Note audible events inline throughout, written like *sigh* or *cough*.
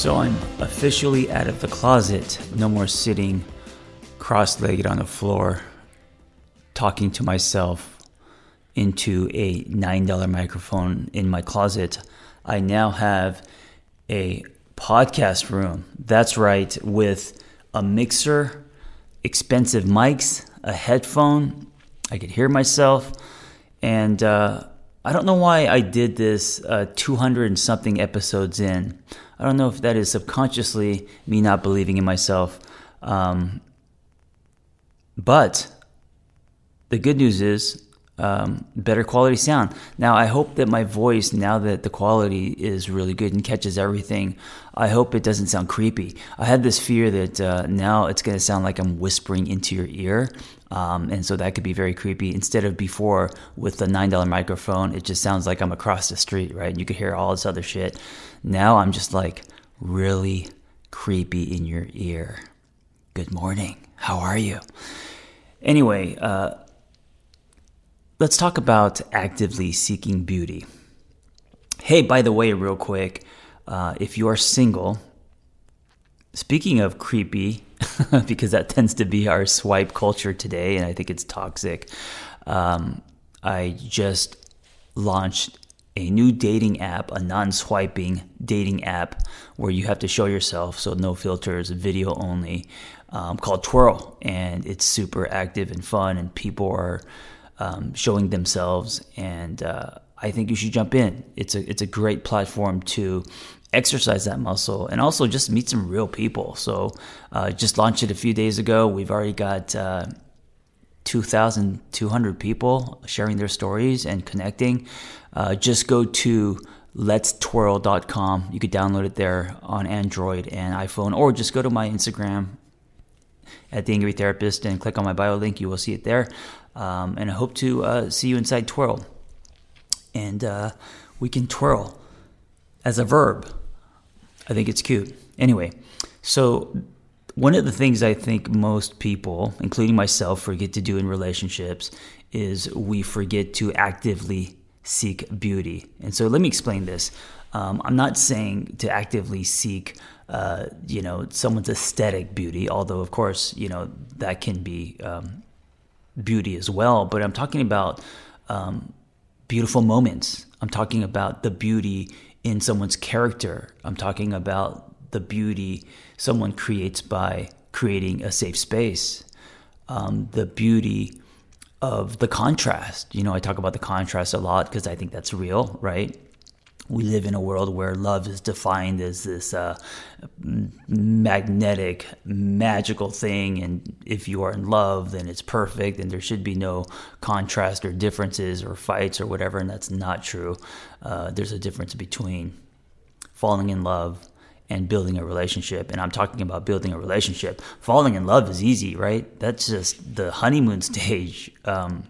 So I'm officially out of the closet. No more sitting cross legged on the floor talking to myself into a $9 microphone in my closet. I now have a podcast room. That's right, with a mixer, expensive mics, a headphone. I could hear myself. And uh, I don't know why I did this uh, 200 and something episodes in. I don't know if that is subconsciously me not believing in myself. Um, but the good news is um, better quality sound. Now, I hope that my voice, now that the quality is really good and catches everything, I hope it doesn't sound creepy. I had this fear that uh, now it's going to sound like I'm whispering into your ear. Um, and so that could be very creepy. Instead of before with the $9 microphone, it just sounds like I'm across the street, right? You could hear all this other shit. Now I'm just like really creepy in your ear. Good morning. How are you? Anyway, uh, let's talk about actively seeking beauty. Hey, by the way, real quick, uh, if you are single, speaking of creepy, *laughs* because that tends to be our swipe culture today, and I think it's toxic, um, I just launched a new dating app, a non swiping dating app where you have to show yourself, so no filters, video only, um, called Twirl. And it's super active and fun, and people are um, showing themselves. And uh, I think you should jump in. It's a, it's a great platform to exercise that muscle and also just meet some real people. So, uh, just launched it a few days ago. We've already got. Uh, 2,200 people sharing their stories and connecting. Uh, just go to letstwirl.com. You could download it there on Android and iPhone, or just go to my Instagram at the Angry Therapist and click on my bio link. You will see it there. Um, and I hope to uh, see you inside Twirl. And uh, we can twirl as a verb. I think it's cute. Anyway, so one of the things I think most people, including myself, forget to do in relationships is we forget to actively seek beauty. And so let me explain this. Um, I'm not saying to actively seek, uh, you know, someone's aesthetic beauty, although of course, you know, that can be um, beauty as well. But I'm talking about um, beautiful moments. I'm talking about the beauty in someone's character. I'm talking about the beauty someone creates by creating a safe space, um, the beauty of the contrast. You know, I talk about the contrast a lot because I think that's real, right? We live in a world where love is defined as this uh, magnetic, magical thing. And if you are in love, then it's perfect, and there should be no contrast or differences or fights or whatever. And that's not true. Uh, there's a difference between falling in love and building a relationship. And I'm talking about building a relationship. Falling in love is easy, right? That's just the honeymoon *laughs* stage. Um,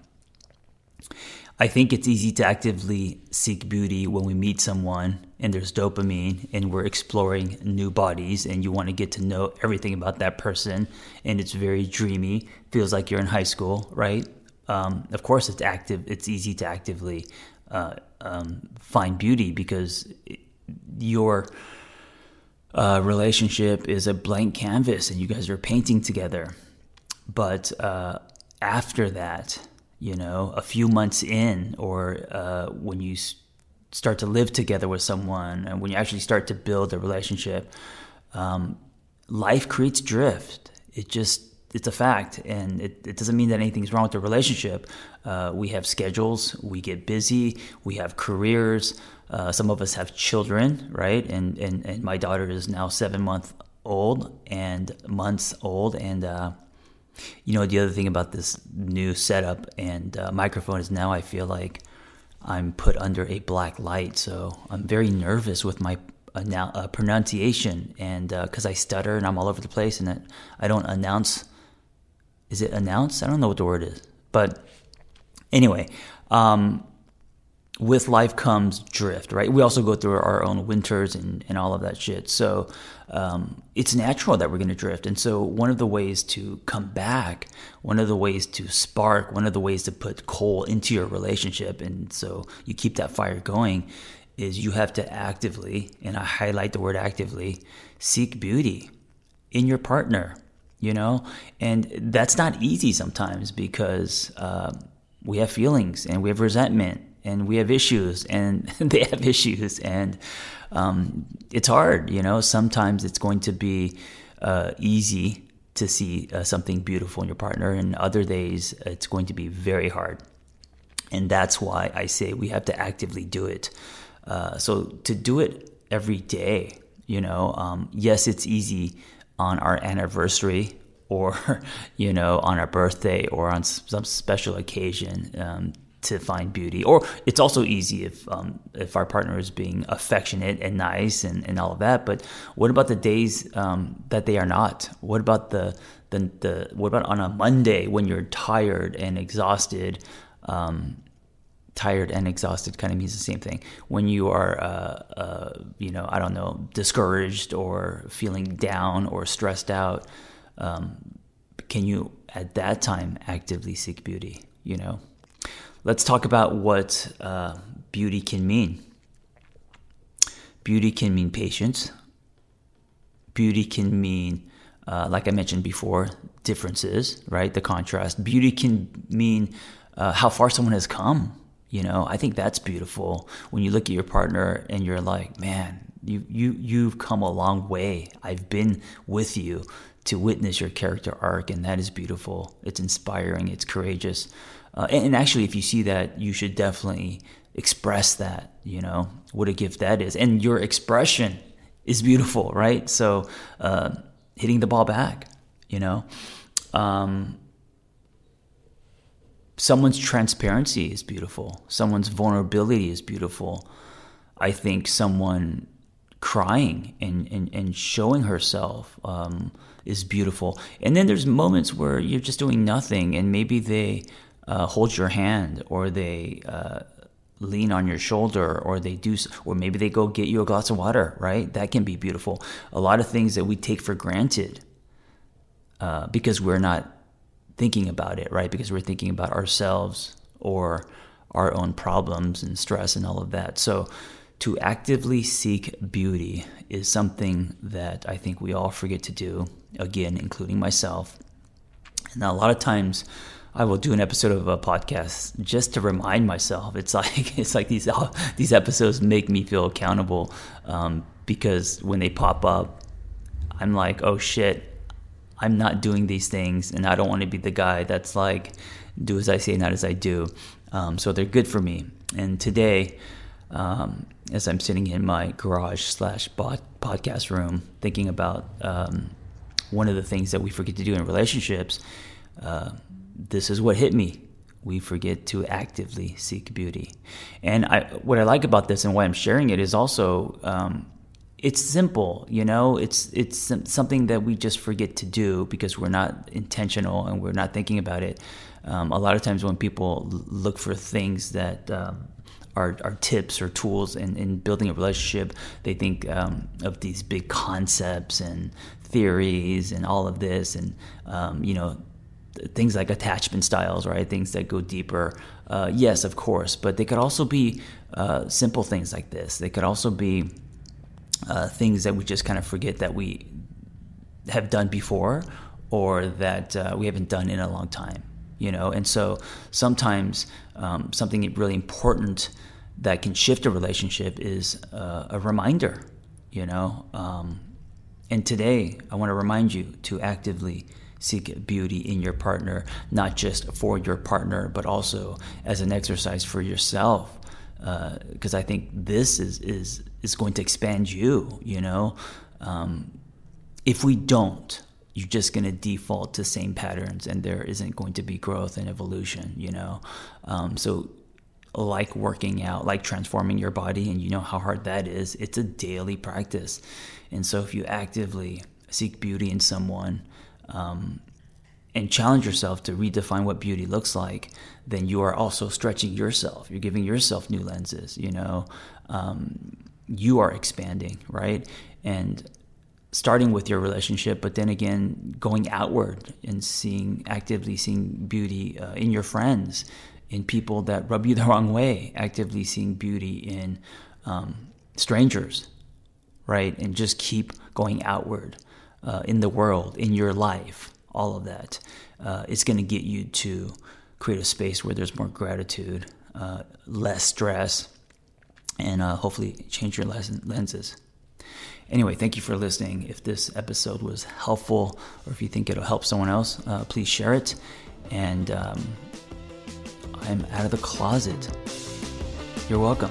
I think it's easy to actively seek beauty when we meet someone and there's dopamine and we're exploring new bodies and you want to get to know everything about that person and it's very dreamy, feels like you're in high school, right? Um, of course, it's active. It's easy to actively uh, um, find beauty because your uh, relationship is a blank canvas and you guys are painting together. But uh, after that, you know, a few months in, or uh, when you start to live together with someone, and when you actually start to build a relationship, um, life creates drift. It just it's a fact, and it, it doesn't mean that anything's wrong with the relationship. Uh, we have schedules, we get busy, we have careers. Uh, some of us have children, right? And, and and my daughter is now seven months old and months old, and uh, you know, the other thing about this new setup and uh, microphone is now I feel like I'm put under a black light. So I'm very nervous with my now, uh, pronunciation and because uh, I stutter and I'm all over the place and I don't announce. Is it announce? I don't know what the word is. But anyway, um, with life comes drift, right? We also go through our own winters and, and all of that shit. So um, it's natural that we're going to drift. And so, one of the ways to come back, one of the ways to spark, one of the ways to put coal into your relationship, and so you keep that fire going, is you have to actively, and I highlight the word actively, seek beauty in your partner, you know? And that's not easy sometimes because uh, we have feelings and we have resentment and we have issues and *laughs* they have issues and um, it's hard you know? Sometimes it's going to be uh, easy to see uh, something beautiful in your partner and other days it's going to be very hard. And that's why i say we have to actively do it. Uh, so to do it every day you know um, yes it's easy on our anniversary or *laughs* you know on our birthday or on some special occasion um, to find beauty. Or it's also easy if um, if our partner is being affectionate and nice and, and all of that. But what about the days um, that they are not? What about the, the the what about on a Monday when you're tired and exhausted? Um, tired and exhausted kind of means the same thing. When you are, uh, uh, you know, I don't know, discouraged or feeling down or stressed out, um, can you at that time actively seek beauty? You know let's talk about what uh, beauty can mean. Beauty can mean patience. Beauty can mean, uh, like I mentioned before, differences, right? The contrast. Beauty can mean uh, how far someone has come. You know, I think that's beautiful when you look at your partner and you're like, man, you you you've come a long way. I've been with you to witness your character arc, and that is beautiful. It's inspiring. It's courageous. Uh, and, and, actually, if you see that, you should definitely express that, you know, what a gift that is. And your expression is beautiful, right? So, uh, hitting the ball back, you know. Um, someone's transparency is beautiful, someone's vulnerability is beautiful. I think someone crying and, and, and showing herself um, is beautiful. And then there's moments where you're just doing nothing, and maybe they uh, hold your hand or they uh, lean on your shoulder or they do or maybe they go get you a glass of water right? That can be beautiful. A lot of things that we take for granted uh, because we're not thinking about it right? Because we're thinking about ourselves or our own problems and stress and all of that. So to actively seek beauty is something that i think we all forget to do again including myself. And a lot of times I will do an episode of a podcast just to remind myself. It's like *laughs* it's like these *laughs* these episodes make me feel accountable um, because when they pop up, I'm like, oh shit, I'm not doing these things, and I don't want to be the guy that's like, do as I say, not as I do. Um, so they're good for me. And today, um, as I'm sitting in my garage slash podcast room thinking about um, one of the things that we forget to do in relationships. Uh, this is what hit me. We forget to actively seek beauty. And I, what I like about this and why I'm sharing it is also um, it's simple, you know. It's it's something that we just forget to do because we're not intentional and we're not thinking about it. Um, a lot of times when people look for things that um, are, are tips or tools in, in building a relationship, they think um, of these big concepts and theories and all of this, and um, you know things like attachment styles, right? Things that go deeper. Uh, yes, of course, but they could also be uh, simple things like this. They could also be uh, things that we just kind of forget that we have done before or that uh, we haven't done in a long time you know and so sometimes um, something really important that can shift a relationship is uh, a reminder you know um, and today i want to remind you to actively seek beauty in your partner not just for your partner but also as an exercise for yourself because uh, I think this is is is going to expand you. You know, um, if we don't, you're just going to default to same patterns, and there isn't going to be growth and evolution. You know, um, so like working out, like transforming your body, and you know how hard that is. It's a daily practice, and so if you actively seek beauty in someone. Um, and challenge yourself to redefine what beauty looks like, then you are also stretching yourself. You're giving yourself new lenses. You know, um, you are expanding, right? And starting with your relationship, but then again going outward and seeing actively seeing beauty uh, in your friends, in people that rub you the wrong way, actively seeing beauty in um, strangers, right? And just keep going outward uh, in the world, in your life all of that uh, is going to get you to create a space where there's more gratitude, uh, less stress, and uh, hopefully change your lenses. Anyway, thank you for listening. If this episode was helpful or if you think it'll help someone else, uh, please share it. And um, I'm out of the closet. You're welcome.